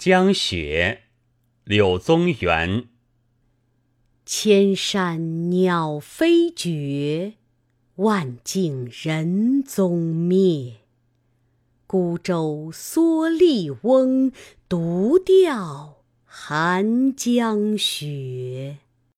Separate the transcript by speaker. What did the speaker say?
Speaker 1: 江雪柳宗元。
Speaker 2: 千山鸟飞绝万径人踪灭。孤舟蓑笠翁独钓寒江雪。